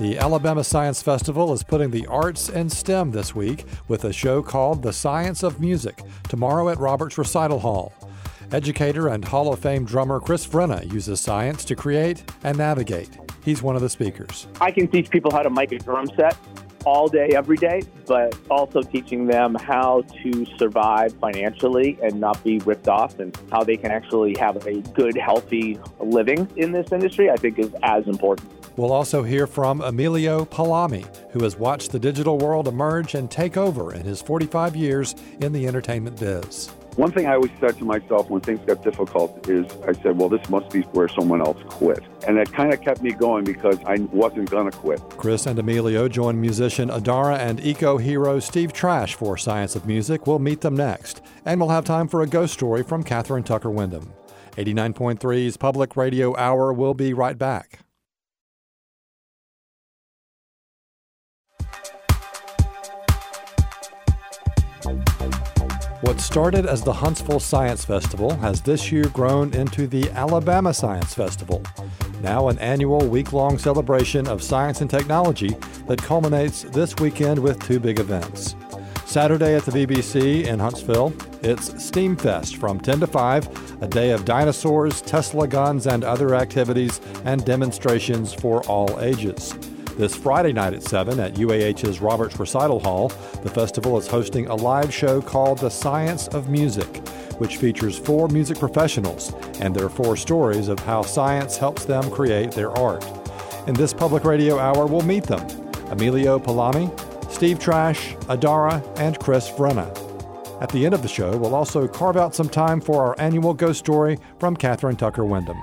The Alabama Science Festival is putting the arts and STEM this week with a show called The Science of Music tomorrow at Roberts Recital Hall. Educator and Hall of Fame drummer Chris Vrenna uses science to create and navigate. He's one of the speakers. I can teach people how to make a drum set all day, every day, but also teaching them how to survive financially and not be ripped off and how they can actually have a good, healthy living in this industry, I think is as important. We'll also hear from Emilio Palame, who has watched the digital world emerge and take over in his 45 years in the entertainment biz. One thing I always said to myself when things got difficult is I said, well, this must be where someone else quit. And that kind of kept me going because I wasn't going to quit. Chris and Emilio join musician Adara and eco hero Steve Trash for Science of Music. We'll meet them next. And we'll have time for a ghost story from Kathryn Tucker Windham. 89.3's Public Radio Hour will be right back. What started as the Huntsville Science Festival has this year grown into the Alabama Science Festival, now an annual week long celebration of science and technology that culminates this weekend with two big events. Saturday at the VBC in Huntsville, it's STEAMFest from 10 to 5, a day of dinosaurs, Tesla guns, and other activities and demonstrations for all ages. This Friday night at 7 at UAH's Roberts Recital Hall, the festival is hosting a live show called The Science of Music, which features four music professionals and their four stories of how science helps them create their art. In this public radio hour, we'll meet them Emilio Palame, Steve Trash, Adara, and Chris Vrenna. At the end of the show, we'll also carve out some time for our annual ghost story from Kathryn Tucker Windham.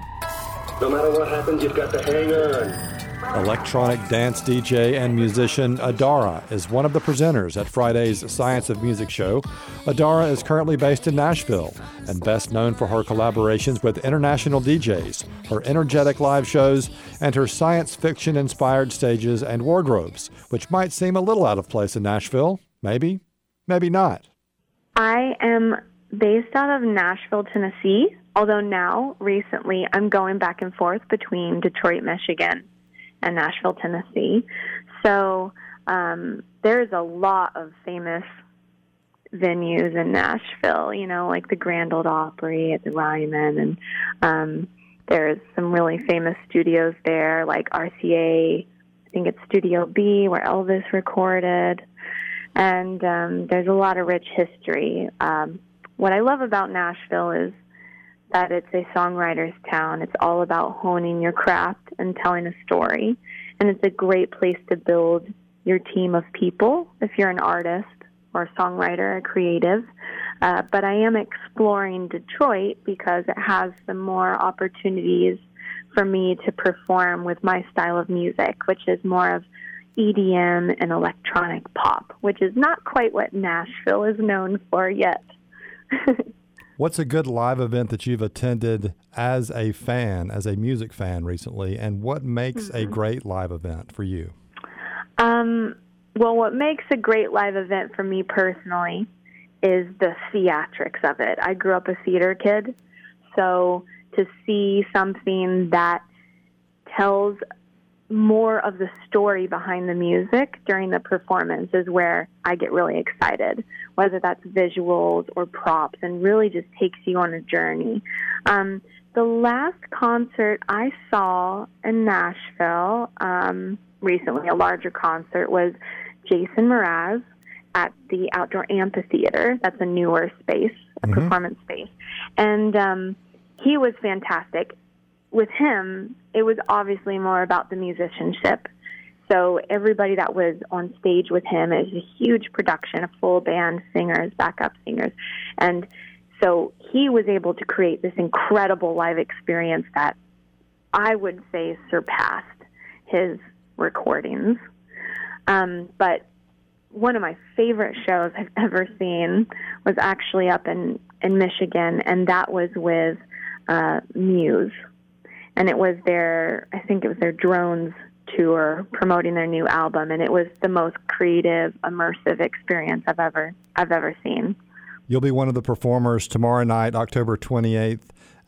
No matter what happens, you've got to hang on. Electronic dance DJ and musician Adara is one of the presenters at Friday's Science of Music show. Adara is currently based in Nashville and best known for her collaborations with international DJs, her energetic live shows, and her science fiction inspired stages and wardrobes, which might seem a little out of place in Nashville. Maybe, maybe not. I am based out of Nashville, Tennessee, although now, recently, I'm going back and forth between Detroit, Michigan and Nashville, Tennessee. So um, there's a lot of famous venues in Nashville, you know, like the Grand Ole Opry at the Ryman, and um, there's some really famous studios there, like RCA. I think it's Studio B, where Elvis recorded, and um, there's a lot of rich history. Um, what I love about Nashville is that it's a songwriter's town. It's all about honing your craft and telling a story. And it's a great place to build your team of people if you're an artist or a songwriter, a creative. Uh, but I am exploring Detroit because it has some more opportunities for me to perform with my style of music, which is more of EDM and electronic pop, which is not quite what Nashville is known for yet. What's a good live event that you've attended as a fan, as a music fan recently, and what makes mm-hmm. a great live event for you? Um, well, what makes a great live event for me personally is the theatrics of it. I grew up a theater kid, so to see something that tells more of the story behind the music during the performance is where I get really excited, whether that's visuals or props, and really just takes you on a journey. Um, the last concert I saw in Nashville um, recently, a larger concert, was Jason Mraz at the Outdoor Amphitheater. That's a newer space, a mm-hmm. performance space. And um, he was fantastic with him, it was obviously more about the musicianship. So everybody that was on stage with him is a huge production, a full band, singers, backup singers, and so he was able to create this incredible live experience that I would say surpassed his recordings. Um, but one of my favorite shows I've ever seen was actually up in in Michigan, and that was with uh, Muse and it was their I think it was their drones tour promoting their new album and it was the most creative immersive experience I've ever I've ever seen. You'll be one of the performers tomorrow night October 28th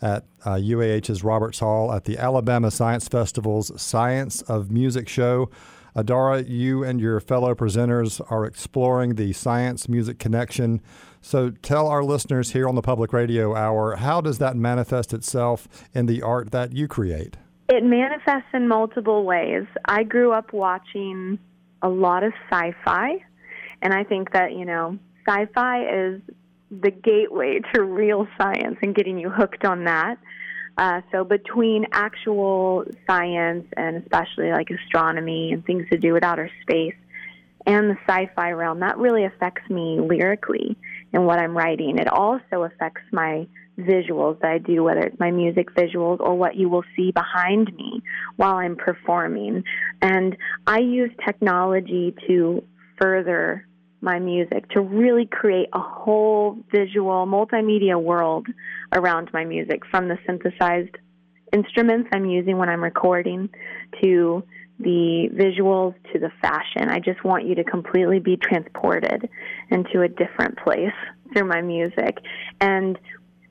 at uh, UAH's Roberts Hall at the Alabama Science Festival's Science of Music show. Adara, you and your fellow presenters are exploring the science music connection. So tell our listeners here on the Public Radio Hour, how does that manifest itself in the art that you create? It manifests in multiple ways. I grew up watching a lot of sci fi, and I think that, you know, sci fi is the gateway to real science and getting you hooked on that. Uh, so between actual science and especially like astronomy and things to do with outer space and the sci-fi realm, that really affects me lyrically in what I'm writing. It also affects my visuals that I do, whether it's my music visuals or what you will see behind me while I'm performing. And I use technology to further my music to really create a whole visual multimedia world around my music from the synthesized instruments I'm using when I'm recording to the visuals to the fashion. I just want you to completely be transported into a different place through my music. And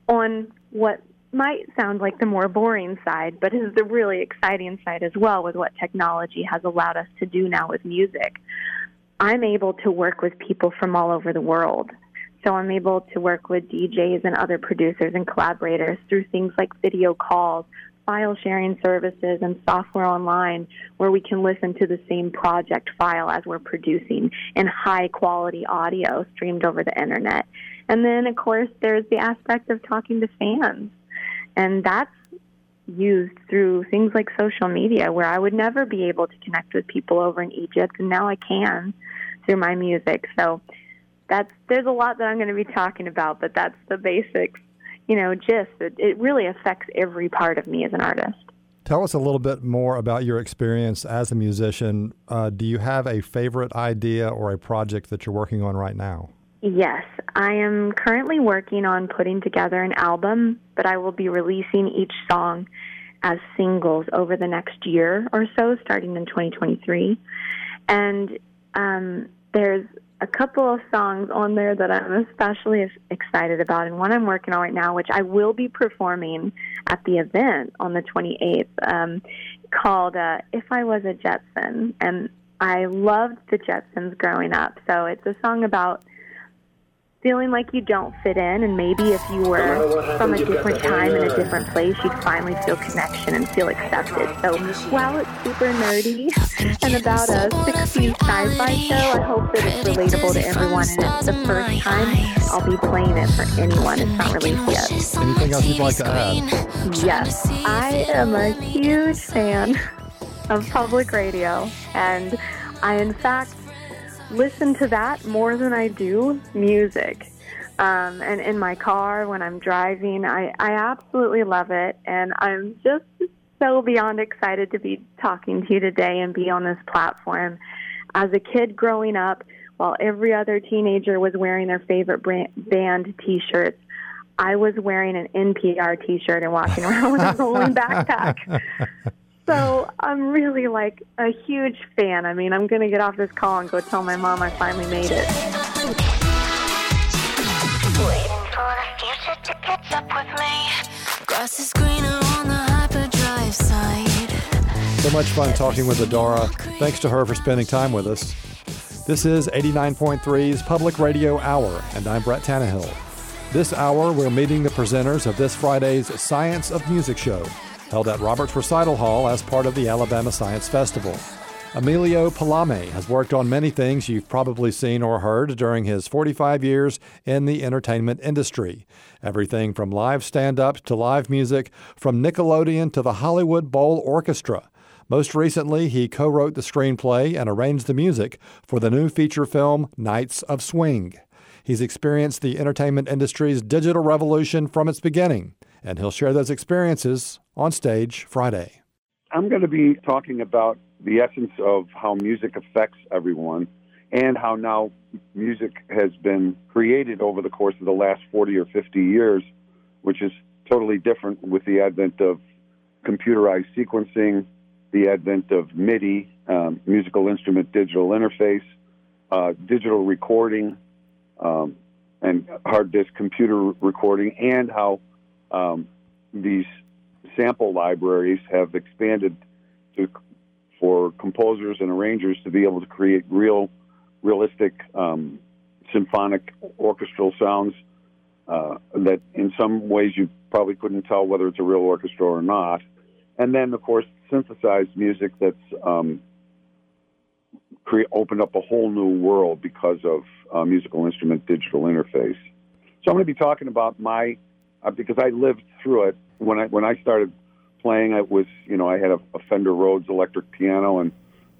on what might sound like the more boring side, but is the really exciting side as well with what technology has allowed us to do now with music. I'm able to work with people from all over the world. So I'm able to work with DJs and other producers and collaborators through things like video calls, file sharing services, and software online where we can listen to the same project file as we're producing in high quality audio streamed over the internet. And then, of course, there's the aspect of talking to fans. And that's used through things like social media where I would never be able to connect with people over in Egypt and now I can through my music. So that's there's a lot that I'm going to be talking about, but that's the basics, you know, gist. It, it really affects every part of me as an artist. Tell us a little bit more about your experience as a musician. Uh, do you have a favorite idea or a project that you're working on right now? Yes, I am currently working on putting together an album, but I will be releasing each song as singles over the next year or so, starting in 2023. And um, there's a couple of songs on there that I'm especially excited about, and one I'm working on right now, which I will be performing at the event on the 28th, um, called uh, "If I Was a Jetson." And I loved the Jetsons growing up, so it's a song about feeling like you don't fit in and maybe if you were from a different time in a different place you'd finally feel connection and feel accepted. So while it's super nerdy and about a 60s sci-fi show i hope that it's relatable to everyone and it's the first time i'll be playing it for anyone. It's not released yet. Anything else you'd like to add? Yes i am a huge fan of public radio and i in fact listen to that more than I do music. Um, and in my car when I'm driving, I, I absolutely love it. And I'm just so beyond excited to be talking to you today and be on this platform. As a kid growing up, while every other teenager was wearing their favorite brand, band t shirts, I was wearing an NPR t shirt and walking around with a rolling backpack. So I'm really like a huge fan. I mean, I'm going to get off this call and go tell my mom I finally made it. So much fun talking with Adara. Thanks to her for spending time with us. This is 89.3's Public Radio Hour, and I'm Brett Tannehill. This hour, we're meeting the presenters of this Friday's Science of Music show held at Roberts Recital Hall as part of the Alabama Science Festival. Emilio Palame has worked on many things you've probably seen or heard during his 45 years in the entertainment industry. Everything from live stand ups to live music, from Nickelodeon to the Hollywood Bowl Orchestra. Most recently, he co wrote the screenplay and arranged the music for the new feature film Knights of Swing. He's experienced the entertainment industry's digital revolution from its beginning and he'll share those experiences on stage Friday. I'm going to be talking about the essence of how music affects everyone and how now music has been created over the course of the last 40 or 50 years, which is totally different with the advent of computerized sequencing, the advent of MIDI, um, musical instrument digital interface, uh, digital recording, um, and hard disk computer recording, and how um, these sample libraries have expanded to, for composers and arrangers to be able to create real, realistic um, symphonic orchestral sounds uh, that, in some ways, you probably couldn't tell whether it's a real orchestra or not. And then, of course, synthesized music that's um, opened up a whole new world because of uh, musical instrument digital interface. So I'm going to be talking about my uh, because I lived through it. When I when I started playing. I was you know I had a, a Fender Rhodes electric piano and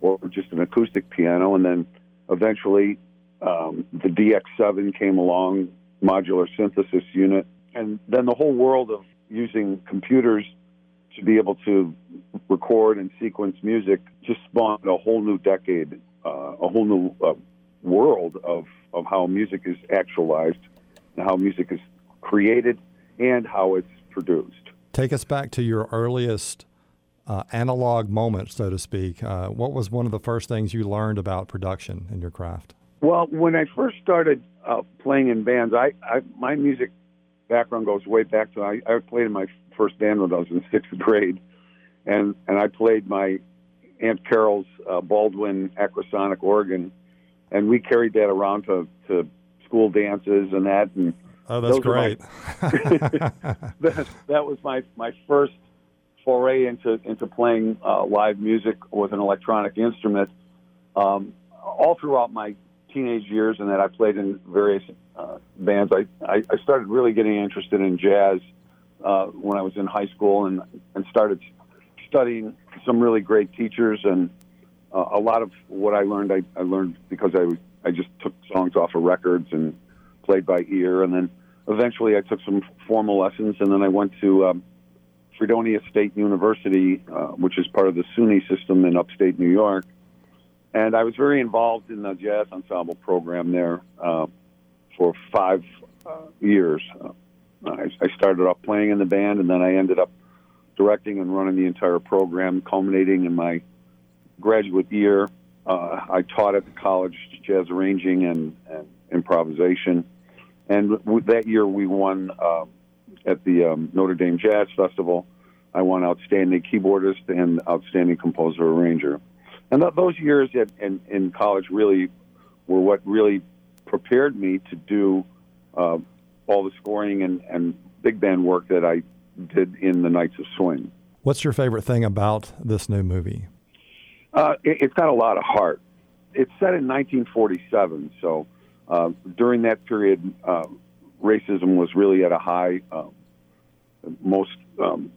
or just an acoustic piano, and then eventually um, the DX7 came along, modular synthesis unit, and then the whole world of using computers to be able to record and sequence music just spawned a whole new decade, uh, a whole new uh, world of, of how music is actualized and how music is created and how it's produced. Take us back to your earliest uh, analog moment, so to speak. Uh, what was one of the first things you learned about production in your craft? Well, when I first started uh, playing in bands, I, I my music background goes way back to I, I played in my first band when I was in sixth grade, and and I played my Aunt Carol's uh, Baldwin Acrosonic organ, and we carried that around to to school dances and that. And oh, that's great. My, that, that was my my first foray into into playing uh, live music with an electronic instrument. Um, all throughout my teenage years, and that I played in various uh, bands. I, I, I started really getting interested in jazz uh, when I was in high school, and and started studying some really great teachers. And uh, a lot of what I learned, I, I learned because I I just took songs off of records and played by ear, and then eventually I took some formal lessons, and then I went to um, Fredonia State University, uh, which is part of the SUNY system in upstate New York and I was very involved in the jazz ensemble program there uh, for five uh, years. Uh, I, I started off playing in the band, and then I ended up directing and running the entire program, culminating in my graduate year. Uh, I taught at the college jazz arranging and, and improvisation, and w- that year we won uh, at the um, Notre Dame Jazz Festival. I won Outstanding Keyboardist and Outstanding Composer Arranger. And th- those years at, in, in college really were what really prepared me to do uh, all the scoring and, and big band work that I did in the Knights of Swing. What's your favorite thing about this new movie? Uh, it, has got a lot of heart. It's set in 1947, so uh, during that period, uh, racism was really at a high. Uh, most um,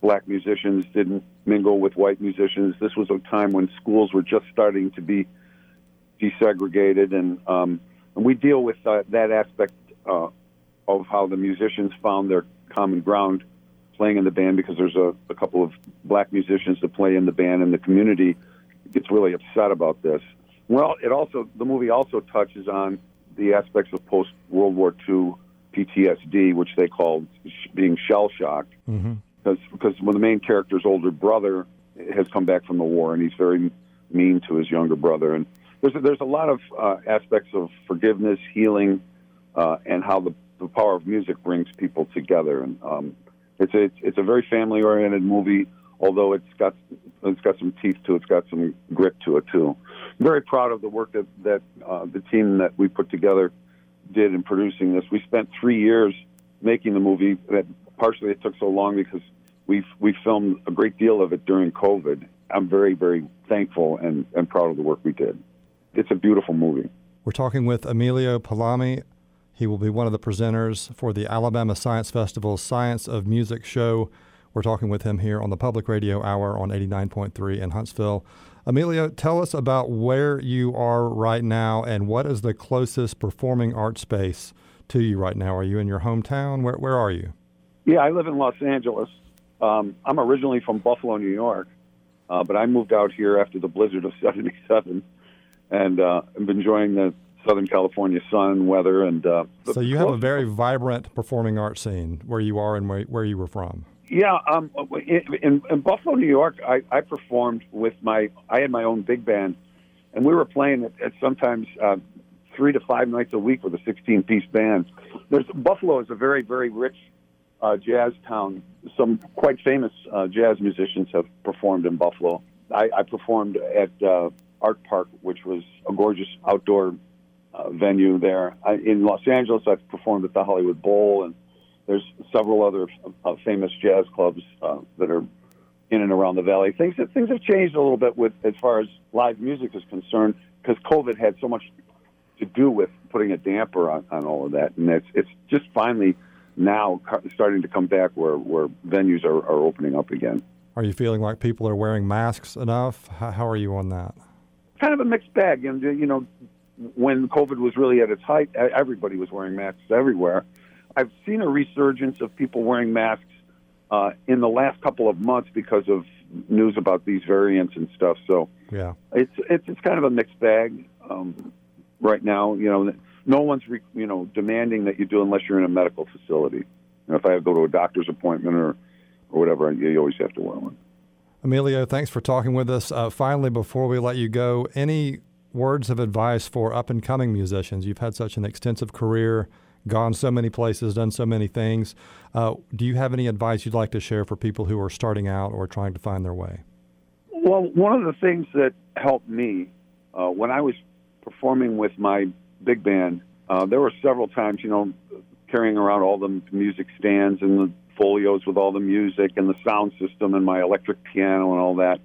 black musicians didn't mingle with white musicians. This was a time when schools were just starting to be desegregated, and um, and we deal with uh, that aspect uh, of how the musicians found their common ground playing in the band because there's a, a couple of black musicians that play in the band, and the community gets really upset about this. Well, it also the movie also touches on the aspects of post World War II PTSD, which they called being shell shocked. Mm-hmm because because when the main character's older brother has come back from the war and he's very mean to his younger brother and there's a, there's a lot of uh, aspects of forgiveness, healing, uh, and how the, the power of music brings people together. And um, it's a it's a very family oriented movie, although it's got it's got some teeth to it. It's got some grit to it too. Very proud of the work that that uh, the team that we put together did in producing this. We spent three years making the movie. That partially it took so long because we've we filmed a great deal of it during COVID. I'm very very thankful and, and proud of the work we did. It's a beautiful movie. We're talking with Emilio Palame. He will be one of the presenters for the Alabama Science Festival Science of Music show. We're talking with him here on the Public Radio Hour on 89.3 in Huntsville. Emilio, tell us about where you are right now and what is the closest performing art space to you right now. Are you in your hometown? Where, where are you? Yeah, I live in Los Angeles. Um, I'm originally from Buffalo, New York, uh, but I moved out here after the blizzard of '77, and uh, I've been enjoying the Southern California sun, weather, and. Uh, so you have a very vibrant performing arts scene where you are and where, where you were from. Yeah, um, in, in, Buffalo, New York, I, I performed with my. I had my own big band, and we were playing at, at sometimes uh, three to five nights a week with a 16-piece band. There's Buffalo is a very, very rich uh, jazz town. Some quite famous uh, jazz musicians have performed in Buffalo. I, I performed at uh, Artpark, which was a gorgeous outdoor uh, venue there. I, in Los Angeles, I've performed at the Hollywood Bowl, and there's several other uh, famous jazz clubs uh, that are in and around the valley. Things things have changed a little bit with as far as live music is concerned because COVID had so much to do with putting a damper on, on all of that, and it's it's just finally now starting to come back where where venues are, are opening up again. Are you feeling like people are wearing masks enough? How, how are you on that? Kind of a mixed bag, and you know, when COVID was really at its height, everybody was wearing masks everywhere. I've seen a resurgence of people wearing masks uh, in the last couple of months because of news about these variants and stuff. So yeah, it's it's it's kind of a mixed bag um, right now. You know, no one's re, you know demanding that you do unless you're in a medical facility. You know, if I have to go to a doctor's appointment or or whatever, you always have to wear one. Emilio, thanks for talking with us. Uh, finally, before we let you go, any words of advice for up and coming musicians? You've had such an extensive career, gone so many places, done so many things. Uh, do you have any advice you'd like to share for people who are starting out or trying to find their way? Well, one of the things that helped me uh, when I was performing with my big band, uh, there were several times, you know, carrying around all the music stands and the folios with all the music and the sound system and my electric piano and all that.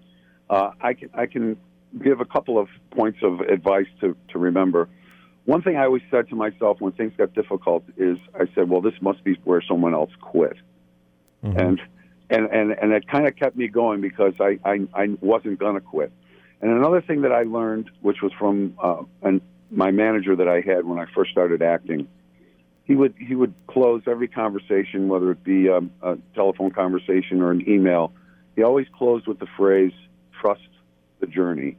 Uh, I can I can give a couple of points of advice to, to remember. One thing I always said to myself when things got difficult is I said, well, this must be where someone else quit. Mm-hmm. And, and, and, and it kind of kept me going because I, I, I wasn't going to quit. And another thing that I learned, which was from uh, an, my manager that I had when I first started acting, he would he would close every conversation, whether it be um, a telephone conversation or an email. He always closed with the phrase "trust the journey,"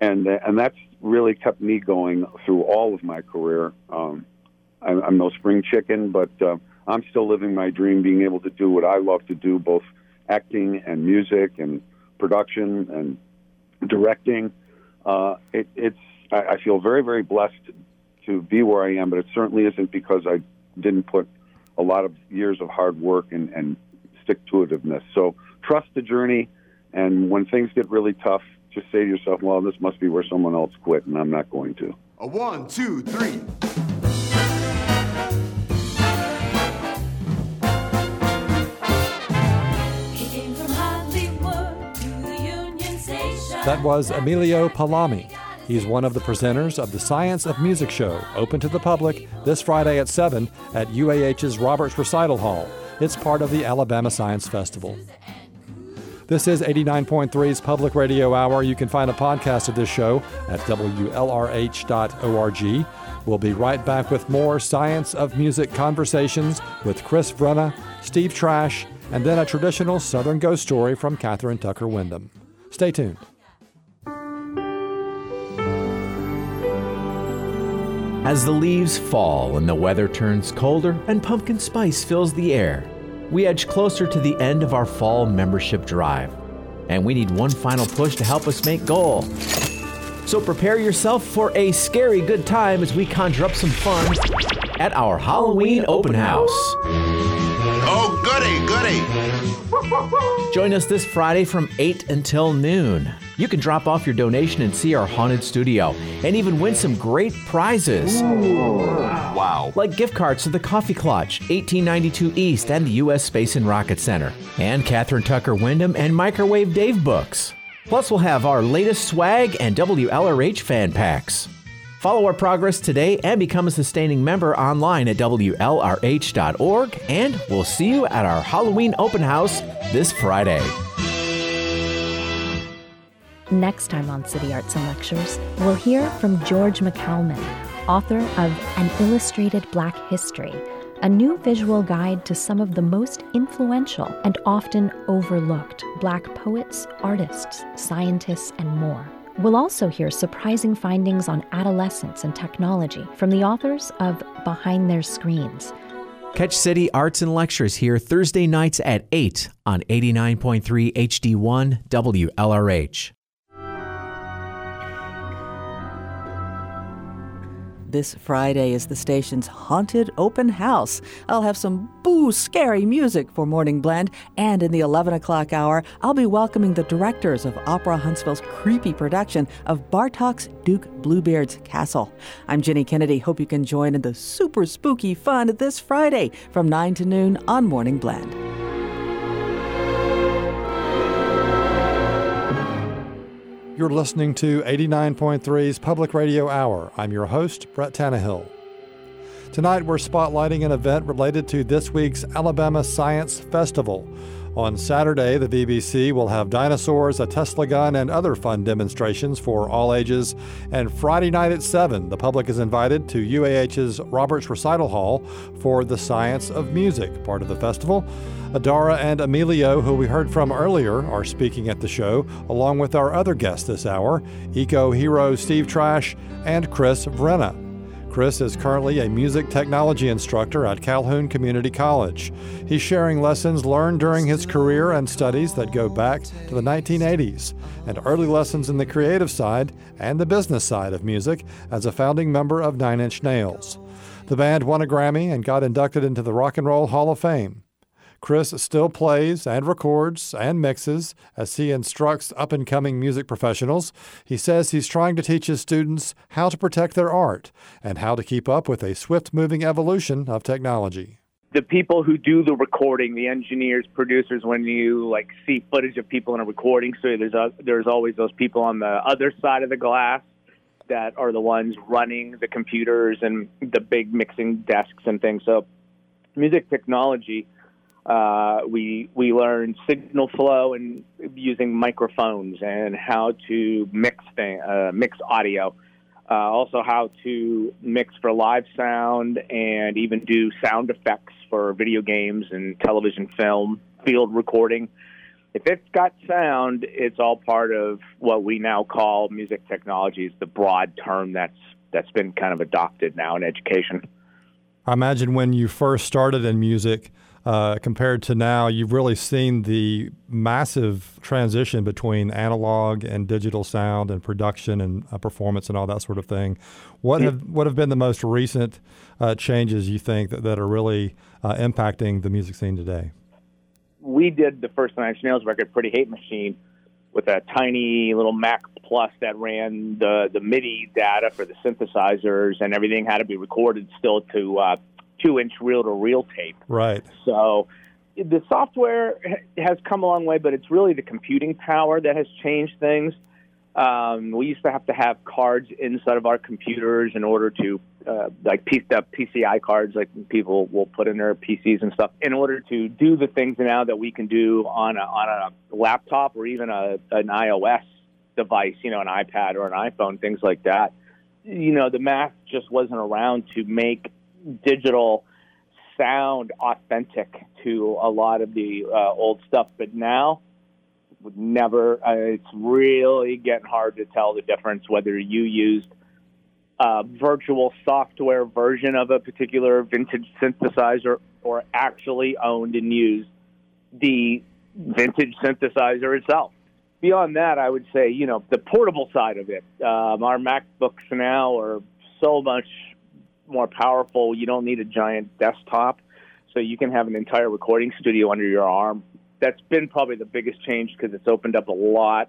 and and that's really kept me going through all of my career. Um, I'm, I'm no spring chicken, but uh, I'm still living my dream, being able to do what I love to do, both acting and music and production and directing. Uh, it, it's I, I feel very very blessed to be where I am, but it certainly isn't because I didn't put a lot of years of hard work and, and stick to itiveness. So trust the journey, and when things get really tough, just say to yourself, well, this must be where someone else quit, and I'm not going to. A one, two, three. That was Emilio Palame. He's one of the presenters of the Science of Music show, open to the public this Friday at 7 at UAH's Roberts Recital Hall. It's part of the Alabama Science Festival. This is 89.3's Public Radio Hour. You can find a podcast of this show at WLRH.org. We'll be right back with more Science of Music conversations with Chris Vrenna, Steve Trash, and then a traditional Southern ghost story from Kathryn Tucker Windham. Stay tuned. As the leaves fall and the weather turns colder and pumpkin spice fills the air, we edge closer to the end of our fall membership drive, and we need one final push to help us make goal. So prepare yourself for a scary good time as we conjure up some fun at our Halloween open house. Oh, goody, goody. Join us this Friday from 8 until noon. You can drop off your donation and see our haunted studio and even win some great prizes. Ooh. Wow. Like gift cards to the Coffee Clutch, 1892 East, and the U.S. Space and Rocket Center, and Kathryn Tucker Windham and Microwave Dave books. Plus, we'll have our latest swag and WLRH fan packs. Follow our progress today and become a sustaining member online at WLRH.org, and we'll see you at our Halloween open house this Friday. Next time on City Arts and Lectures, we'll hear from George McCalman, author of An Illustrated Black History, a new visual guide to some of the most influential and often overlooked Black poets, artists, scientists, and more. We'll also hear surprising findings on adolescence and technology from the authors of Behind Their Screens. Catch City Arts and Lectures here Thursday nights at 8 on 89.3 HD1 WLRH. This Friday is the station's Haunted Open House. I'll have some boo scary music for Morning Blend, and in the 11 o'clock hour, I'll be welcoming the directors of Opera Huntsville's creepy production of Bartok's Duke Bluebeard's Castle. I'm Jenny Kennedy. Hope you can join in the super spooky fun this Friday from 9 to noon on Morning Blend. You're listening to 89.3's Public Radio Hour. I'm your host, Brett Tannehill. Tonight, we're spotlighting an event related to this week's Alabama Science Festival. On Saturday, the VBC will have dinosaurs, a Tesla gun, and other fun demonstrations for all ages. And Friday night at 7, the public is invited to UAH's Roberts Recital Hall for the Science of Music, part of the festival. Adara and Emilio, who we heard from earlier, are speaking at the show, along with our other guests this hour eco hero Steve Trash and Chris Vrenna. Chris is currently a music technology instructor at Calhoun Community College. He's sharing lessons learned during his career and studies that go back to the 1980s, and early lessons in the creative side and the business side of music as a founding member of Nine Inch Nails. The band won a Grammy and got inducted into the Rock and Roll Hall of Fame. Chris still plays and records and mixes as he instructs up and coming music professionals. He says he's trying to teach his students how to protect their art and how to keep up with a swift moving evolution of technology. The people who do the recording, the engineers, producers, when you like see footage of people in a recording studio, there's a, there's always those people on the other side of the glass that are the ones running the computers and the big mixing desks and things. So, music technology uh, we we learned signal flow and using microphones and how to mix thing, uh, mix audio. Uh, also, how to mix for live sound and even do sound effects for video games and television, film, field recording. If it's got sound, it's all part of what we now call music technology. the broad term that's that's been kind of adopted now in education. I imagine when you first started in music, uh, compared to now, you've really seen the massive transition between analog and digital sound and production and uh, performance and all that sort of thing. What have what have been the most recent uh, changes you think that, that are really uh, impacting the music scene today? We did the first Nine Inch Nails record, "Pretty Hate Machine," with a tiny little Mac Plus that ran the the MIDI data for the synthesizers, and everything had to be recorded still to uh, two inch reel to reel tape. Right. So the software has come a long way, but it's really the computing power that has changed things. Um, we used to have to have cards inside of our computers in order to, uh, like P- the PCI cards, like people will put in their PCs and stuff, in order to do the things now that we can do on a, on a laptop or even a, an iOS device, you know, an iPad or an iPhone, things like that. You know, the math just wasn't around to make digital sound authentic to a lot of the uh, old stuff, but now never. Uh, it's really getting hard to tell the difference whether you used a virtual software version of a particular vintage synthesizer or actually owned and used the vintage synthesizer itself. Beyond that, I would say, you know, the portable side of it. Um, our MacBooks now are so much more powerful. You don't need a giant desktop, so you can have an entire recording studio under your arm. That's been probably the biggest change because it's opened up a lot.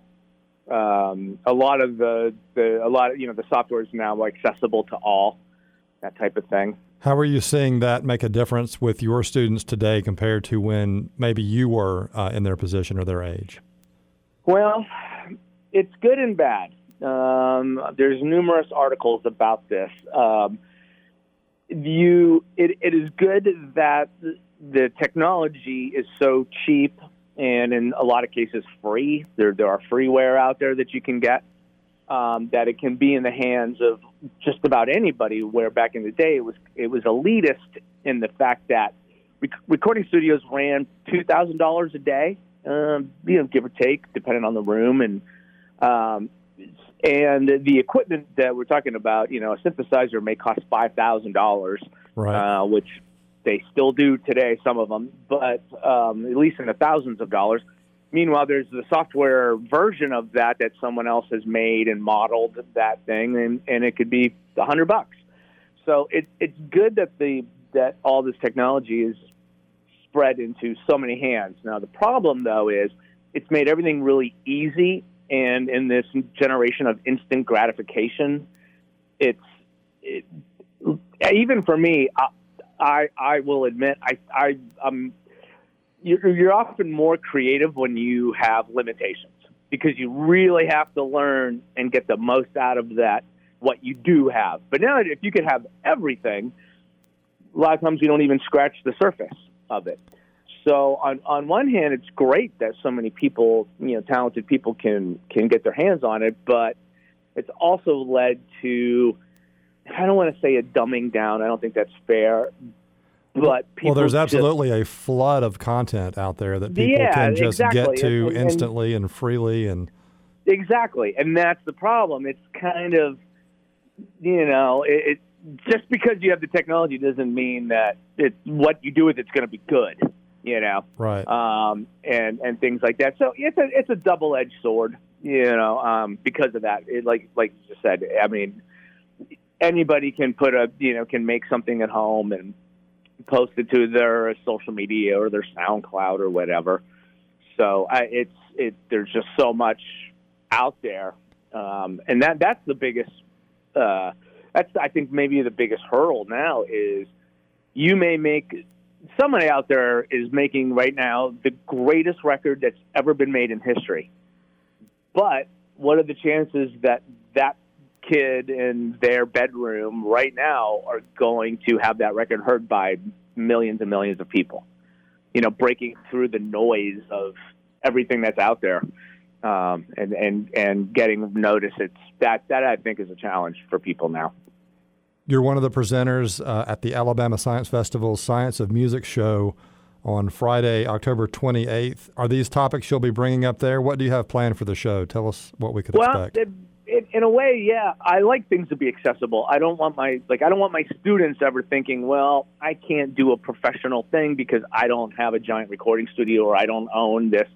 Um, a lot of the, the a lot of, you know the software is now accessible to all that type of thing. How are you seeing that make a difference with your students today compared to when maybe you were uh, in their position or their age? Well, it's good and bad. Um, there's numerous articles about this. Um, you it, it is good that the technology is so cheap and in a lot of cases free. There there are freeware out there that you can get um, that it can be in the hands of just about anybody. Where back in the day it was it was elitist in the fact that rec- recording studios ran two thousand dollars a day, um, you know, give or take, depending on the room and. Um, and the equipment that we're talking about, you know, a synthesizer may cost five thousand dollars, right. uh, which they still do today, some of them, but um, at least in the thousands of dollars. Meanwhile, there's the software version of that that someone else has made and modeled that thing, and, and it could be a hundred bucks. So it, it's good that the that all this technology is spread into so many hands. Now the problem though is it's made everything really easy, and in this generation of instant gratification, it's it, even for me. I, I, I will admit I I um you're, you're often more creative when you have limitations because you really have to learn and get the most out of that what you do have. But now if you could have everything, a lot of times we don't even scratch the surface of it. So on on one hand, it's great that so many people, you know, talented people can can get their hands on it, but it's also led to I don't want to say a dumbing down. I don't think that's fair. But well, there's just, absolutely a flood of content out there that people yeah, can just exactly. get to and, and, instantly and freely, and exactly, and that's the problem. It's kind of, you know, it, it just because you have the technology doesn't mean that it what you do with it's going to be good. You know, right? Um, and and things like that. So it's a it's a double edged sword. You know, um, because of that, it, like like you just said. I mean, anybody can put a you know can make something at home and post it to their social media or their SoundCloud or whatever. So I, it's it. There's just so much out there, um, and that that's the biggest. Uh, that's I think maybe the biggest hurdle now is you may make somebody out there is making right now the greatest record that's ever been made in history. But what are the chances that that kid in their bedroom right now are going to have that record heard by millions and millions of people. You know, breaking through the noise of everything that's out there, um, and and and getting notice. It's that that I think is a challenge for people now. You're one of the presenters uh, at the Alabama Science Festival Science of Music show on Friday, October 28th. Are these topics you'll be bringing up there? What do you have planned for the show? Tell us what we could well, expect. It, it, in a way, yeah, I like things to be accessible. I don't want my like I don't want my students ever thinking, well, I can't do a professional thing because I don't have a giant recording studio or I don't own this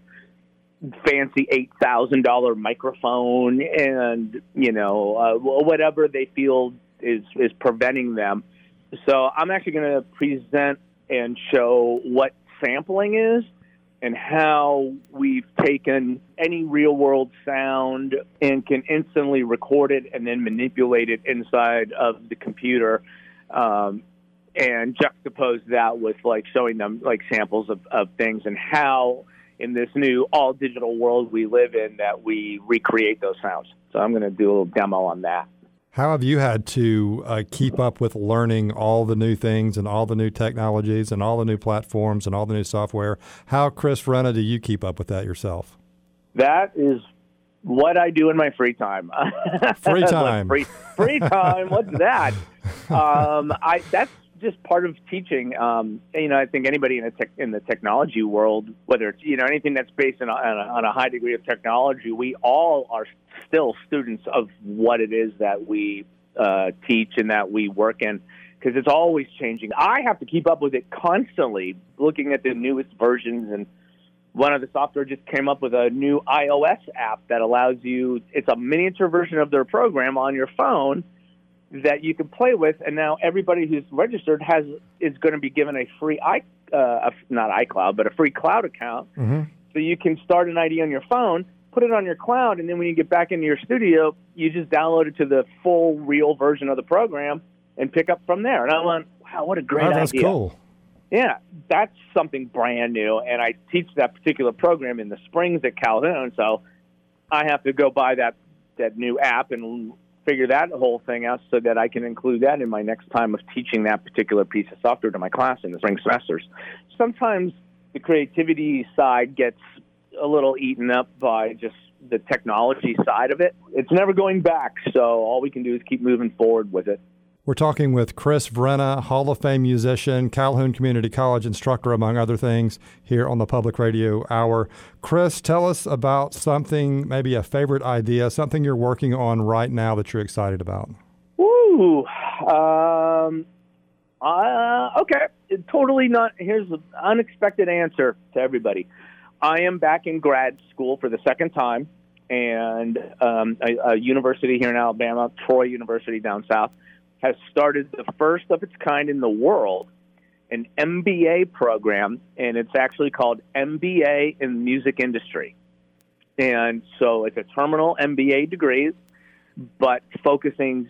fancy eight thousand dollar microphone and you know uh, whatever they feel is is preventing them. So I'm actually going to present and show what sampling is and how we've taken any real world sound and can instantly record it and then manipulate it inside of the computer um, and juxtapose that with like showing them like samples of, of things and how in this new all digital world we live in that we recreate those sounds. So I'm going to do a little demo on that. How have you had to uh, keep up with learning all the new things and all the new technologies and all the new platforms and all the new software? How, Chris Vrenna, do you keep up with that yourself? That is what I do in my free time. Free time. free, free time. What's that? Um, I that's just part of teaching. Um, you know, I think anybody in the tech, in the technology world, whether it's you know anything that's based on a, on a high degree of technology, we all are still students of what it is that we uh, teach and that we work in because it's always changing. I have to keep up with it constantly, looking at the newest versions and one of the software just came up with a new iOS app that allows you it's a miniature version of their program on your phone that you can play with and now everybody who's registered has is going to be given a free i uh, not iCloud but a free cloud account. Mm-hmm. so you can start an ID on your phone put it on your cloud and then when you get back into your studio you just download it to the full real version of the program and pick up from there. And I went wow what a great oh, that's idea. cool. Yeah, that's something brand new, and I teach that particular program in the Springs at Calhoun, so I have to go buy that that new app and figure that whole thing out so that I can include that in my next time of teaching that particular piece of software to my class in the spring semesters. Sometimes the creativity side gets a little eaten up by just the technology side of it. It's never going back, so all we can do is keep moving forward with it. We're talking with Chris Vrenna, Hall of Fame musician, Calhoun Community College instructor, among other things, here on the Public Radio Hour. Chris, tell us about something, maybe a favorite idea, something you're working on right now that you're excited about. Woo! Um, uh, okay, totally not. Here's an unexpected answer to everybody. I am back in grad school for the second time, and um, a, a university here in Alabama, Troy University down south has started the first of its kind in the world, an MBA program, and it's actually called MBA in Music Industry. And so it's a terminal MBA degree, but focusing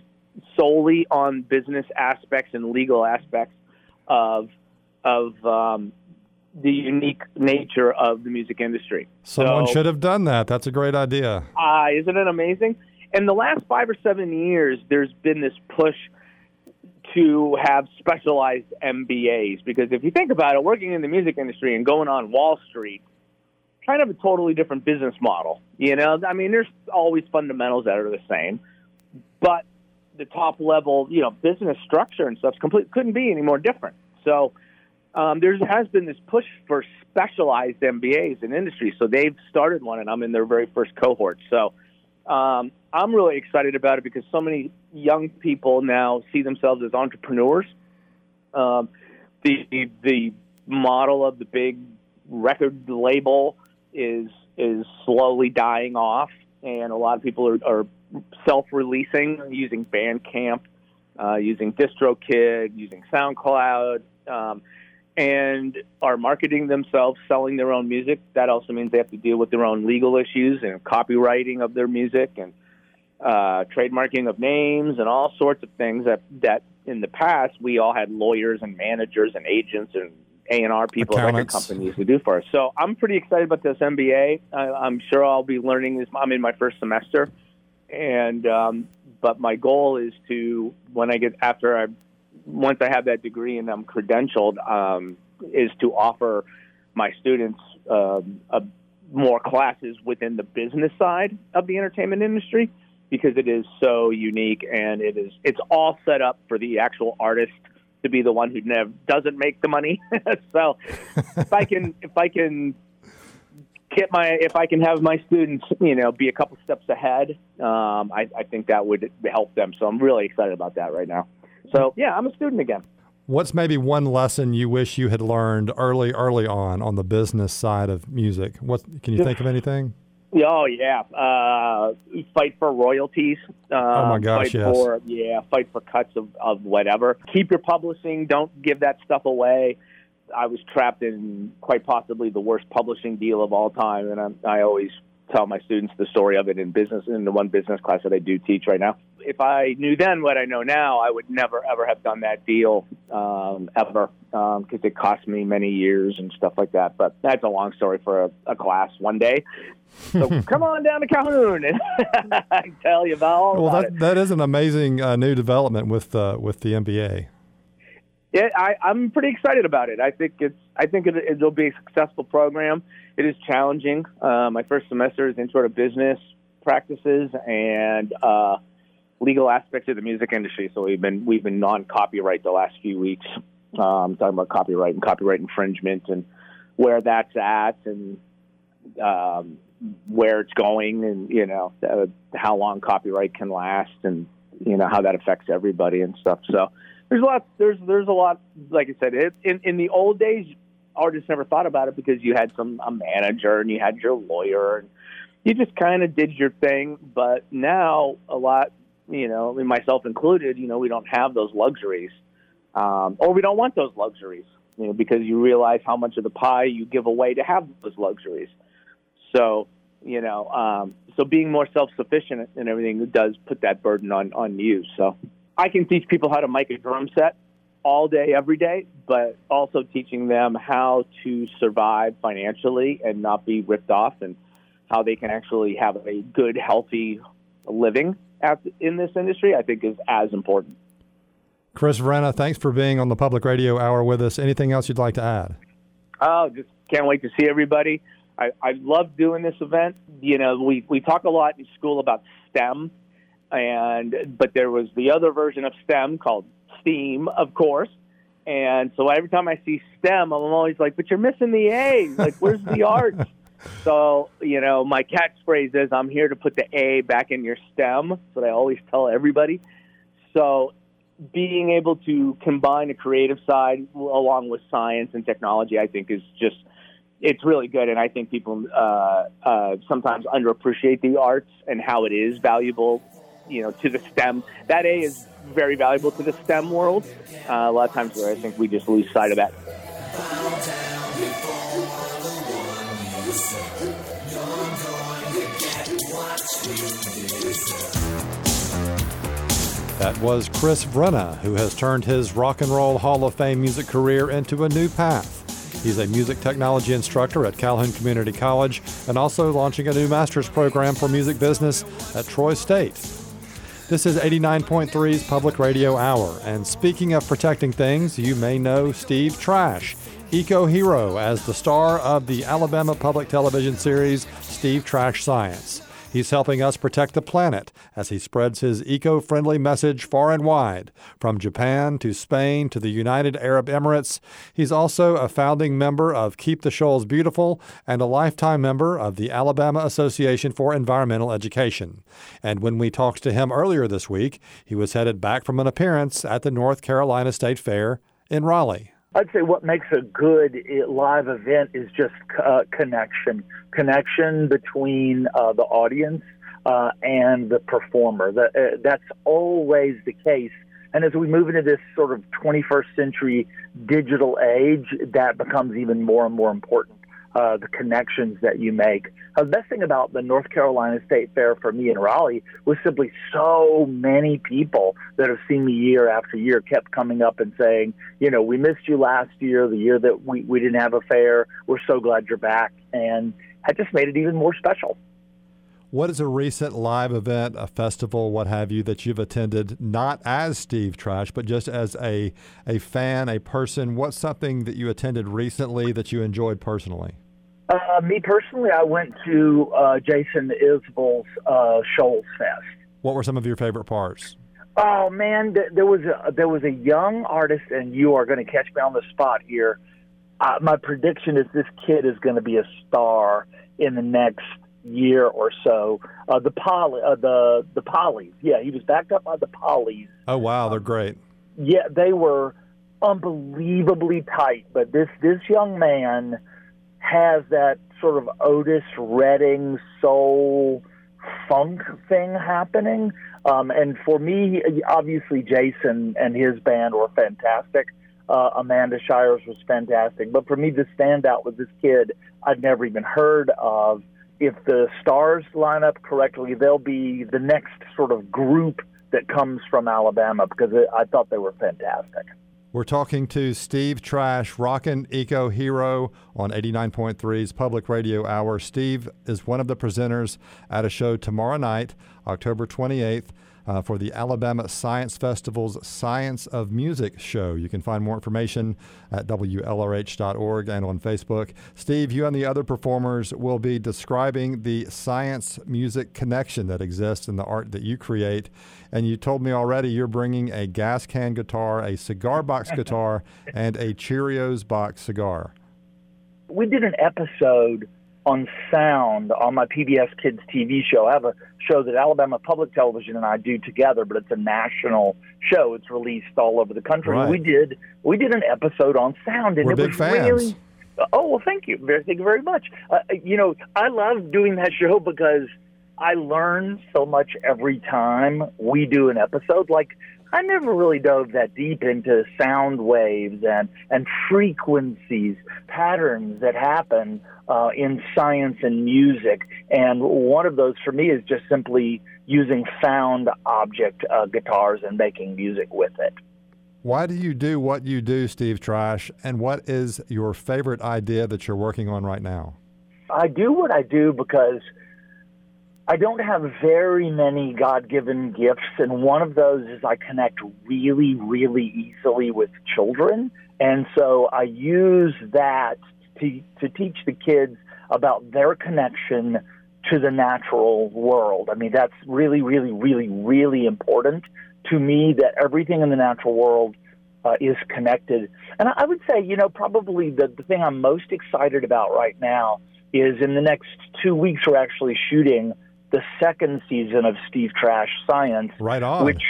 solely on business aspects and legal aspects of of um, the unique nature of the music industry. Someone So- should have done that. That's a great idea. uh, isn't it amazing? In the last five or seven years, there's been this push to have specialized MBAs because if you think about it, working in the music industry and going on Wall Street, kind of a totally different business model. You know, I mean, there's always fundamentals that are the same, but the top level, you know, business structure and stuff complete couldn't be any more different. So um, there has been this push for specialized MBAs in industry. So they've started one, and I'm in their very first cohort. So um, I'm really excited about it because so many young people now see themselves as entrepreneurs. Um, the the model of the big record label is is slowly dying off, and a lot of people are, are self-releasing using Bandcamp, uh, using DistroKid, using SoundCloud, um, and are marketing themselves, selling their own music. That also means they have to deal with their own legal issues and copywriting of their music and uh, trademarking of names and all sorts of things that that in the past we all had lawyers and managers and agents and A and R people, record companies to do for us. So I'm pretty excited about this MBA. I, I'm sure I'll be learning this. I'm in my first semester, and um, but my goal is to when I get after I once I have that degree and I'm credentialed, um, is to offer my students um, a, more classes within the business side of the entertainment industry because it is so unique and it is it's all set up for the actual artist to be the one who never doesn't make the money. so if I can if I can get my if I can have my students you know be a couple steps ahead, um, I, I think that would help them. So I'm really excited about that right now. So yeah, I'm a student again. What's maybe one lesson you wish you had learned early, early on on the business side of music? What can you think of anything? Oh yeah, uh, fight for royalties. Um, Oh, my gosh, fight yes. For, yeah, fight for cuts of, of whatever. Keep your publishing. Don't give that stuff away. I was trapped in quite possibly the worst publishing deal of all time, and I'm, I always tell my students the story of it in business in the one business class that I do teach right now. If I knew then what I know now, I would never ever have done that deal um, ever because it cost me many years and stuff like that. But that's a long story for a, a class one day. So come on down to Calhoun and I tell you about all Well, about that it. that is an amazing uh, new development with uh, with the MBA. Yeah, I, I'm pretty excited about it. I think it's I think it, it'll be a successful program. It is challenging. Uh, my first semester is intro to business practices and uh, legal aspects of the music industry. So we've been we've been non copyright the last few weeks, um, talking about copyright and copyright infringement and where that's at and um, where it's going and you know uh, how long copyright can last and you know how that affects everybody and stuff. So there's a lot. There's there's a lot. Like I said, it, in in the old days, artists never thought about it because you had some a manager and you had your lawyer and you just kind of did your thing. But now a lot, you know, myself included, you know, we don't have those luxuries, um, or we don't want those luxuries, you know, because you realize how much of the pie you give away to have those luxuries. So you know, um, so being more self-sufficient and everything does put that burden on on you. So I can teach people how to mic a drum set all day, every day, but also teaching them how to survive financially and not be ripped off, and how they can actually have a good, healthy living in this industry. I think is as important. Chris Vrenna, thanks for being on the Public Radio Hour with us. Anything else you'd like to add? Oh, just can't wait to see everybody. I, I love doing this event. You know, we, we talk a lot in school about STEM, and but there was the other version of STEM called STEAM, of course. And so every time I see STEM, I'm always like, "But you're missing the A. Like, where's the arts?" So you know, my catchphrase is, "I'm here to put the A back in your STEM." That's what I always tell everybody. So being able to combine a creative side along with science and technology, I think, is just it's really good. And I think people uh, uh, sometimes underappreciate the arts and how it is valuable, you know, to the STEM. That A is very valuable to the STEM world. Uh, a lot of times where I think we just lose sight of that. That was Chris Vrenna, who has turned his Rock and Roll Hall of Fame music career into a new path. He's a music technology instructor at Calhoun Community College and also launching a new master's program for music business at Troy State. This is 89.3's Public Radio Hour, and speaking of protecting things, you may know Steve Trash, eco hero, as the star of the Alabama Public Television series Steve Trash Science. He's helping us protect the planet as he spreads his eco friendly message far and wide, from Japan to Spain to the United Arab Emirates. He's also a founding member of Keep the Shoals Beautiful and a lifetime member of the Alabama Association for Environmental Education. And when we talked to him earlier this week, he was headed back from an appearance at the North Carolina State Fair in Raleigh. I'd say what makes a good eh, live event is just uh, connection, connection between uh, the audience uh, and the performer. Uh, that's always the case. And as we move into this sort of 21st century digital age, that becomes even more and more important uh, the connections that you make. Uh, the best thing about the North Carolina State Fair for me in Raleigh was simply so many people that have seen me year after year kept coming up and saying, you know, we missed you last year, the year that we, we didn't have a fair. We're so glad you're back. And that just made it even more special. What is a recent live event, a festival, what have you, that you've attended, not as Steve Trash, but just as a, a fan, a person? What's something that you attended recently that you enjoyed personally? Uh, me personally, I went to uh, Jason Isbell's uh, Shoals Fest. What were some of your favorite parts? Oh man, th- there was a there was a young artist, and you are going to catch me on the spot here. Uh, my prediction is this kid is going to be a star in the next year or so. Uh, the poly, uh, the the Pollies, yeah, he was backed up by the Pollies. Oh wow, they're great. Yeah, they were unbelievably tight. But this this young man has that sort of Otis Redding soul funk thing happening. Um, and for me, obviously, Jason and his band were fantastic. Uh, Amanda Shires was fantastic. But for me, the standout was this kid I'd never even heard of. If the stars line up correctly, they'll be the next sort of group that comes from Alabama because I thought they were fantastic. We're talking to Steve Trash, Rockin' Eco Hero on 89.3's Public Radio Hour. Steve is one of the presenters at a show tomorrow night, October 28th uh, for the Alabama Science Festival's Science of Music show. You can find more information at WLRH.org and on Facebook. Steve, you and the other performers will be describing the science music connection that exists in the art that you create. And you told me already you're bringing a gas can guitar, a cigar box guitar, and a Cheerios box cigar. We did an episode on sound on my PBS Kids TV show. I have a show that Alabama Public Television and I do together, but it's a national show. It's released all over the country. Right. We did we did an episode on sound, and We're it big was fans. really. Oh well, thank you, very, thank you very much. Uh, you know, I love doing that show because I learn so much every time we do an episode. Like I never really dove that deep into sound waves and and frequencies, patterns that happen uh, in science and music. And one of those for me is just simply using found object uh, guitars and making music with it. Why do you do what you do, Steve Trash? And what is your favorite idea that you're working on right now? I do what I do because I don't have very many God given gifts, and one of those is I connect really, really easily with children. And so I use that to, to teach the kids about their connection to the natural world. I mean, that's really, really, really, really important to me that everything in the natural world uh, is connected. And I would say, you know, probably the, the thing I'm most excited about right now is in the next two weeks, we're actually shooting the second season of Steve Trash Science. Right on. Which,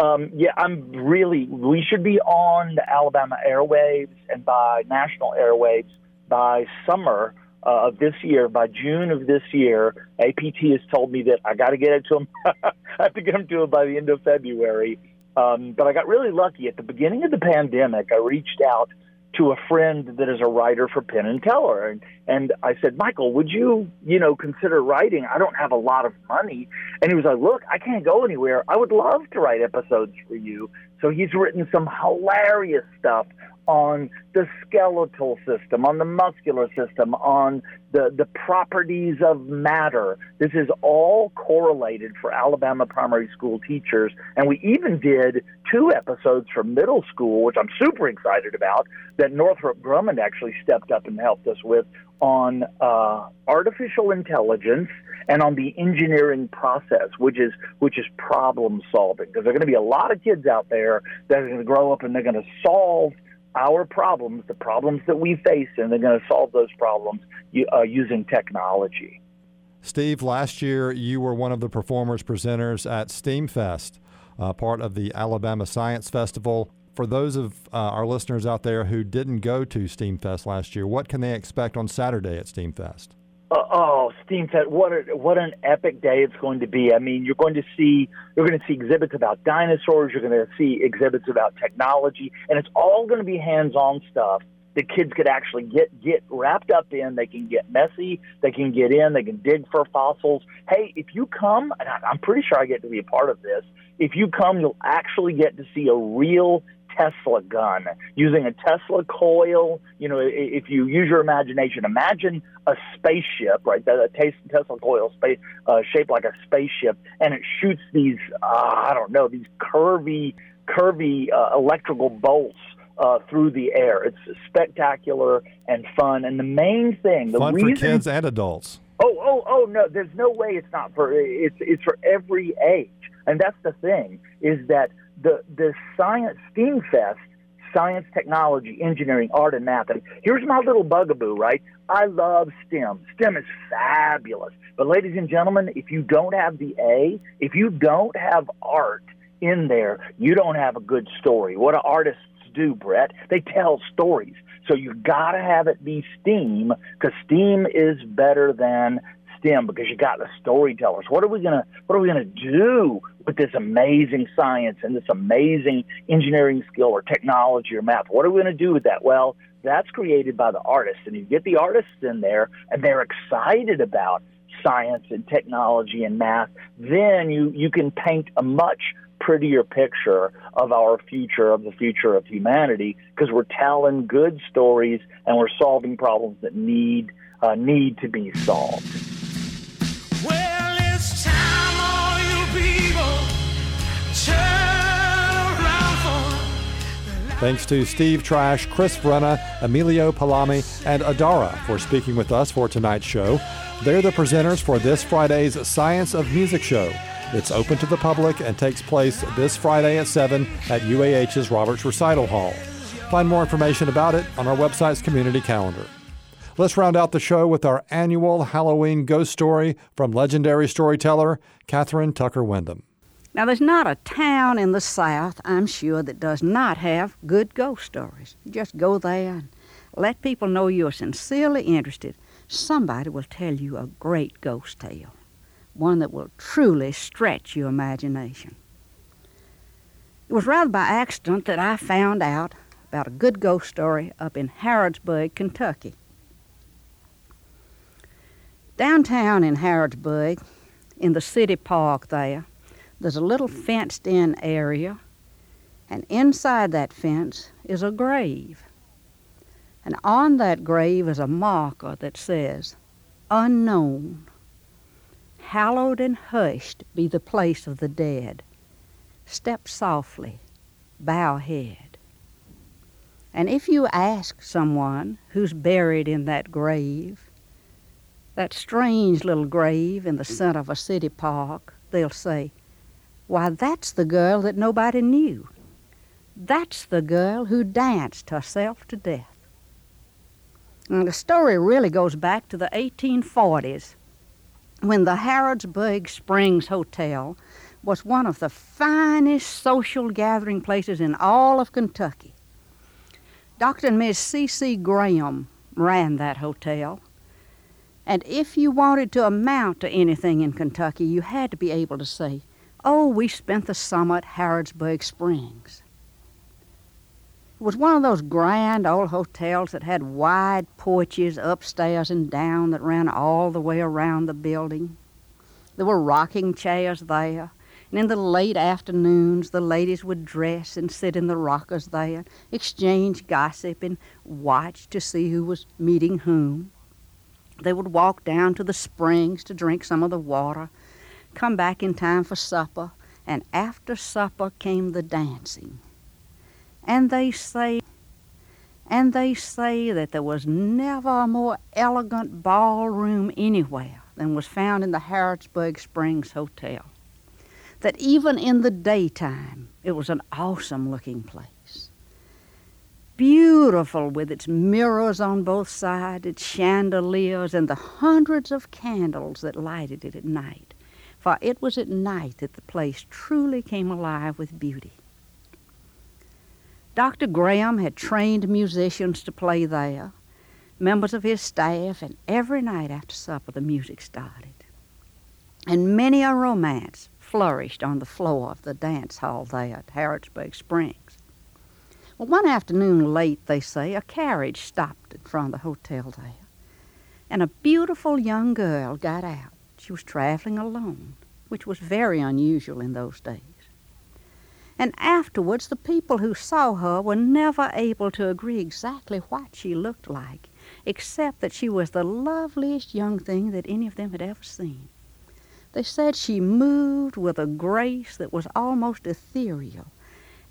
um, yeah, I'm really, we should be on the Alabama airwaves and by national airwaves by summer uh, of this year, by June of this year. APT has told me that I got to get it to them. I have to get them to them by the end of February. Um, but I got really lucky. At the beginning of the pandemic, I reached out to a friend that is a writer for Penn and Teller, and and I said, Michael, would you you know consider writing? I don't have a lot of money, and he was like, Look, I can't go anywhere. I would love to write episodes for you. So he's written some hilarious stuff on the skeletal system, on the muscular system, on the, the properties of matter. This is all correlated for Alabama primary school teachers. And we even did two episodes for middle school, which I'm super excited about, that Northrop Grumman actually stepped up and helped us with on uh, artificial intelligence and on the engineering process, which is which is problem solving. Because there are going to be a lot of kids out there that are going to grow up and they're going to solve our problems, the problems that we face, and they're going to solve those problems uh, using technology. Steve, last year you were one of the performers, presenters at STEAMFest, uh, part of the Alabama Science Festival. For those of uh, our listeners out there who didn't go to STEAMFest last year, what can they expect on Saturday at STEAMFest? Uh, oh, STEAMFest! What a, what an epic day it's going to be. I mean, you're going to see you're going to see exhibits about dinosaurs. You're going to see exhibits about technology, and it's all going to be hands-on stuff that kids could actually get get wrapped up in. They can get messy. They can get in. They can dig for fossils. Hey, if you come, and I'm pretty sure I get to be a part of this. If you come, you'll actually get to see a real Tesla gun using a Tesla coil. You know, if you use your imagination, imagine a spaceship, right? That a Tesla coil space uh, shaped like a spaceship, and it shoots these, uh, I don't know, these curvy, curvy uh, electrical bolts uh, through the air. It's spectacular and fun. And the main thing, the fun reason, for kids and adults. Oh, oh, oh no! There's no way it's not for it's it's for every age, and that's the thing is that the the science STEAM Fest, science, technology, engineering, art, and math. And here's my little bugaboo, right? I love STEM. STEM is fabulous. But ladies and gentlemen, if you don't have the A, if you don't have art in there, you don't have a good story. What do artists do, Brett? They tell stories. So you've got to have it be STEAM because STEAM is better than Because you got the storytellers. What are we gonna What are we gonna do with this amazing science and this amazing engineering skill or technology or math? What are we gonna do with that? Well, that's created by the artists, and you get the artists in there, and they're excited about science and technology and math. Then you you can paint a much prettier picture of our future, of the future of humanity, because we're telling good stories and we're solving problems that need uh, need to be solved. Thanks to Steve Trash, Chris Vrenna, Emilio Palame, and Adara for speaking with us for tonight's show. They're the presenters for this Friday's Science of Music show. It's open to the public and takes place this Friday at 7 at UAH's Roberts Recital Hall. Find more information about it on our website's community calendar. Let's round out the show with our annual Halloween ghost story from legendary storyteller Kathryn Tucker Windham. Now, there's not a town in the South, I'm sure, that does not have good ghost stories. You just go there and let people know you're sincerely interested. Somebody will tell you a great ghost tale, one that will truly stretch your imagination. It was rather by accident that I found out about a good ghost story up in Harrodsburg, Kentucky. Downtown in Harrodsburg, in the city park there, there's a little fenced in area, and inside that fence is a grave. And on that grave is a marker that says, Unknown. Hallowed and hushed be the place of the dead. Step softly, bow head. And if you ask someone who's buried in that grave, that strange little grave in the mm. center of a city park, they'll say, why, that's the girl that nobody knew. That's the girl who danced herself to death. And the story really goes back to the 1840s when the Harrodsburg Springs Hotel was one of the finest social gathering places in all of Kentucky. Dr. and Miss C.C. Graham ran that hotel. And if you wanted to amount to anything in Kentucky, you had to be able to say, Oh, we spent the summer at Harrodsburg Springs. It was one of those grand old hotels that had wide porches upstairs and down that ran all the way around the building. There were rocking chairs there, and in the late afternoons the ladies would dress and sit in the rockers there, exchange gossip, and watch to see who was meeting whom. They would walk down to the springs to drink some of the water, come back in time for supper, and after supper came the dancing. And they say, and they say that there was never a more elegant ballroom anywhere than was found in the Harrodsburg Springs Hotel. That even in the daytime, it was an awesome looking place. Beautiful with its mirrors on both sides, its chandeliers, and the hundreds of candles that lighted it at night. For it was at night that the place truly came alive with beauty. Dr. Graham had trained musicians to play there, members of his staff, and every night after supper the music started. And many a romance flourished on the floor of the dance hall there at Harrodsburg Springs. Well, one afternoon late, they say, a carriage stopped in front of the hotel there, and a beautiful young girl got out. She was traveling alone, which was very unusual in those days and afterwards the people who saw her were never able to agree exactly what she looked like, except that she was the loveliest young thing that any of them had ever seen. They said she moved with a grace that was almost ethereal,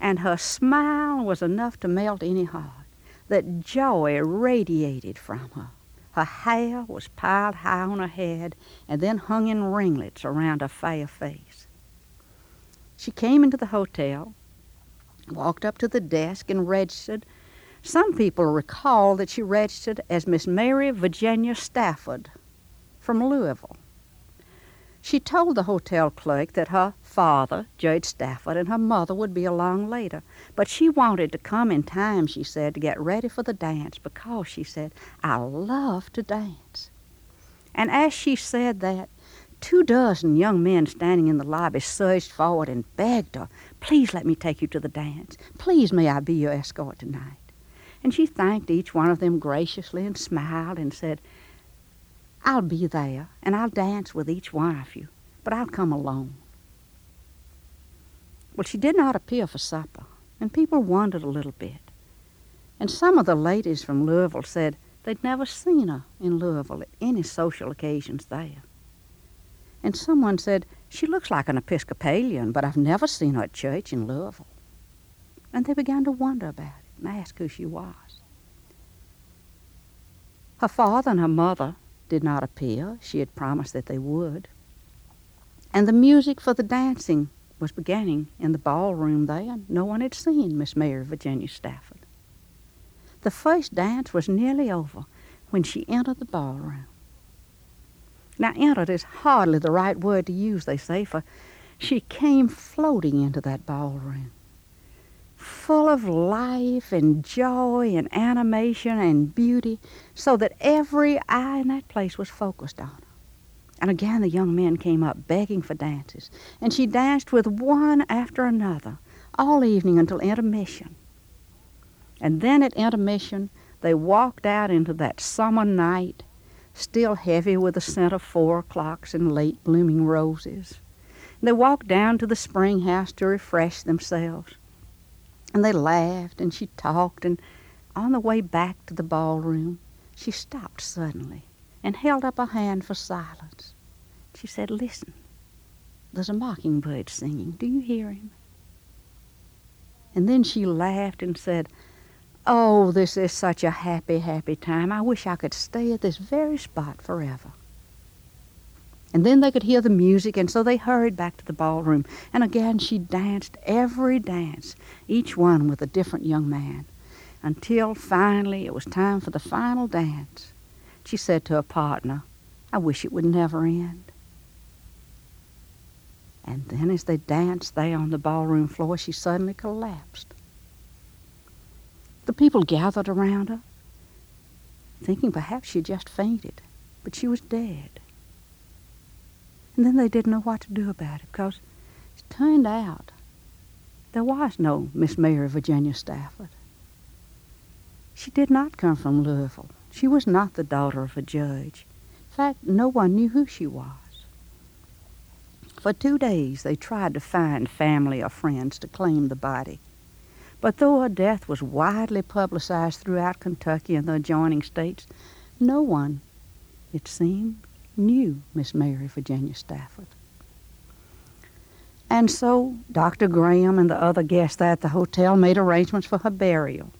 and her smile was enough to melt any heart, that joy radiated from her. Her hair was piled high on her head and then hung in ringlets around her fair face. She came into the hotel, walked up to the desk, and registered. Some people recall that she registered as Miss Mary Virginia Stafford from Louisville. She told the hotel clerk that her father, Judge Stafford, and her mother would be along later, but she wanted to come in time, she said, to get ready for the dance because, she said, I love to dance. And as she said that, Two dozen young men standing in the lobby surged forward and begged her, Please let me take you to the dance. Please may I be your escort tonight. And she thanked each one of them graciously and smiled and said, I'll be there and I'll dance with each one of you, but I'll come alone. Well, she did not appear for supper, and people wondered a little bit. And some of the ladies from Louisville said they'd never seen her in Louisville at any social occasions there. And someone said, She looks like an Episcopalian, but I've never seen her at church in Louisville. And they began to wonder about it and ask who she was. Her father and her mother did not appear. She had promised that they would. And the music for the dancing was beginning in the ballroom there. No one had seen Miss Mary Virginia Stafford. The first dance was nearly over when she entered the ballroom. Now, entered is hardly the right word to use, they say, for she came floating into that ballroom, full of life and joy and animation and beauty, so that every eye in that place was focused on her. And again the young men came up begging for dances, and she danced with one after another all evening until intermission. And then at intermission, they walked out into that summer night still heavy with the scent of four o'clocks and late blooming roses. They walked down to the spring house to refresh themselves. And they laughed and she talked, and on the way back to the ballroom, she stopped suddenly and held up a hand for silence. She said, Listen, there's a mockingbird singing. Do you hear him? And then she laughed and said, Oh, this is such a happy, happy time. I wish I could stay at this very spot forever. And then they could hear the music, and so they hurried back to the ballroom. And again she danced every dance, each one with a different young man, until finally it was time for the final dance. She said to her partner, I wish it would never end. And then as they danced there on the ballroom floor, she suddenly collapsed. The people gathered around her, thinking perhaps she had just fainted, but she was dead. And then they didn't know what to do about it because It turned out there was no Miss Mary Virginia Stafford. She did not come from Louisville. She was not the daughter of a judge. In fact, no one knew who she was. For two days they tried to find family or friends to claim the body. But though her death was widely publicized throughout Kentucky and the adjoining states, no one, it seemed, knew Miss Mary Virginia Stafford. And so Dr. Graham and the other guests at the hotel made arrangements for her burial.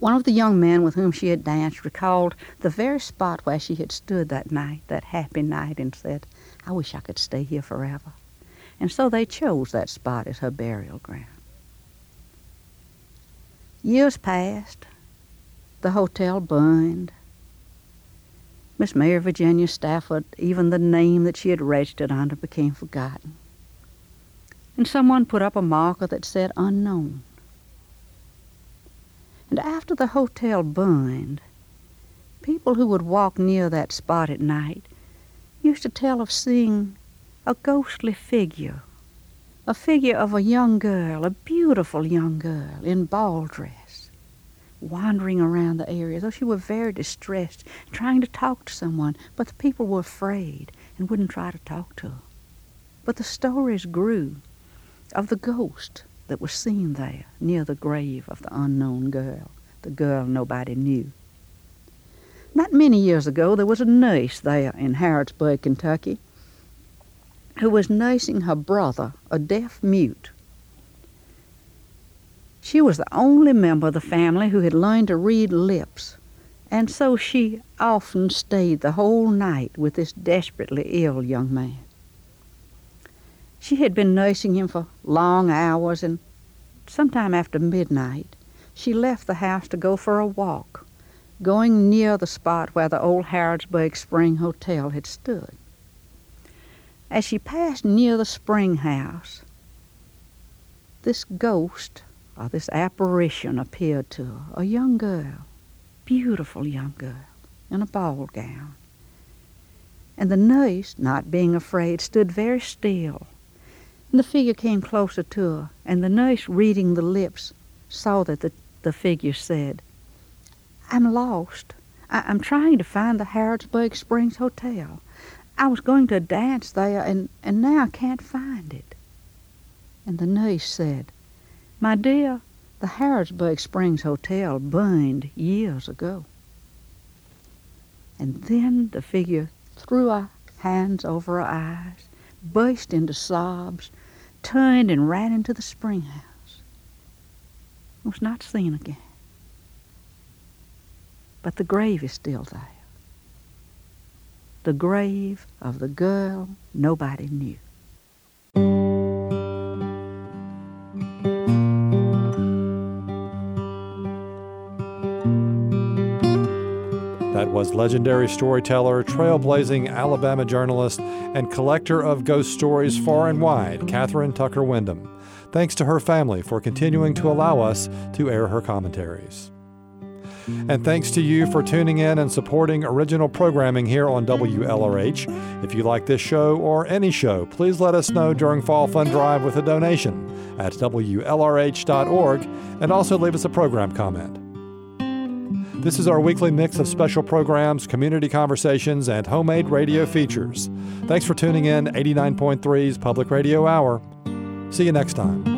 One of the young men with whom she had danced recalled the very spot where she had stood that night, that happy night, and said, I wish I could stay here forever. And so they chose that spot as her burial ground. Years passed. The hotel burned. Miss Mary Virginia Stafford, even the name that she had registered under became forgotten. And someone put up a marker that said unknown. And after the hotel burned, people who would walk near that spot at night used to tell of seeing a ghostly figure, a figure of a young girl, a beautiful young girl in ball dress, wandering around the area, though she was very distressed, trying to talk to someone, but the people were afraid and wouldn't try to talk to her. But the stories grew of the ghost that was seen there near the grave of the unknown girl, the girl nobody knew. Not many years ago, there was a nurse there in Harrodsburg, Kentucky, who was nursing her brother, a deaf mute. She was the only member of the family who had learned to read lips, and so she often stayed the whole night with this desperately ill young man. She had been nursing him for long hours, and sometime after midnight, she left the house to go for a walk, going near the spot where the old Harrodsburg Spring Hotel had stood. As she passed near the spring house, this ghost or this apparition appeared to her, a young girl, beautiful young girl, in a ball gown. And the nurse, not being afraid, stood very still and the figure came closer to her, and the nurse, reading the lips, saw that the, the figure said, I'm lost. I, I'm trying to find the Harrodsburg Springs Hotel. I was going to dance there, and, and now I can't find it. And the nurse said, My dear, the Harrodsburg Springs Hotel burned years ago. And then the figure threw her hands over her eyes, burst into sobs, turned and ran into the spring house. Was not seen again. But the grave is still there. The grave of the girl nobody knew. Was legendary storyteller, trailblazing Alabama journalist, and collector of ghost stories far and wide, Kathryn Tucker Windham. Thanks to her family for continuing to allow us to air her commentaries. And thanks to you for tuning in and supporting original programming here on WLRH. If you like this show or any show, please let us know during Fall Fund Drive with a donation at WLRH.org and also leave us a program comment. This is our weekly mix of special programs, community conversations, and homemade radio features. Thanks for tuning in 89.3's Public Radio Hour. See you next time.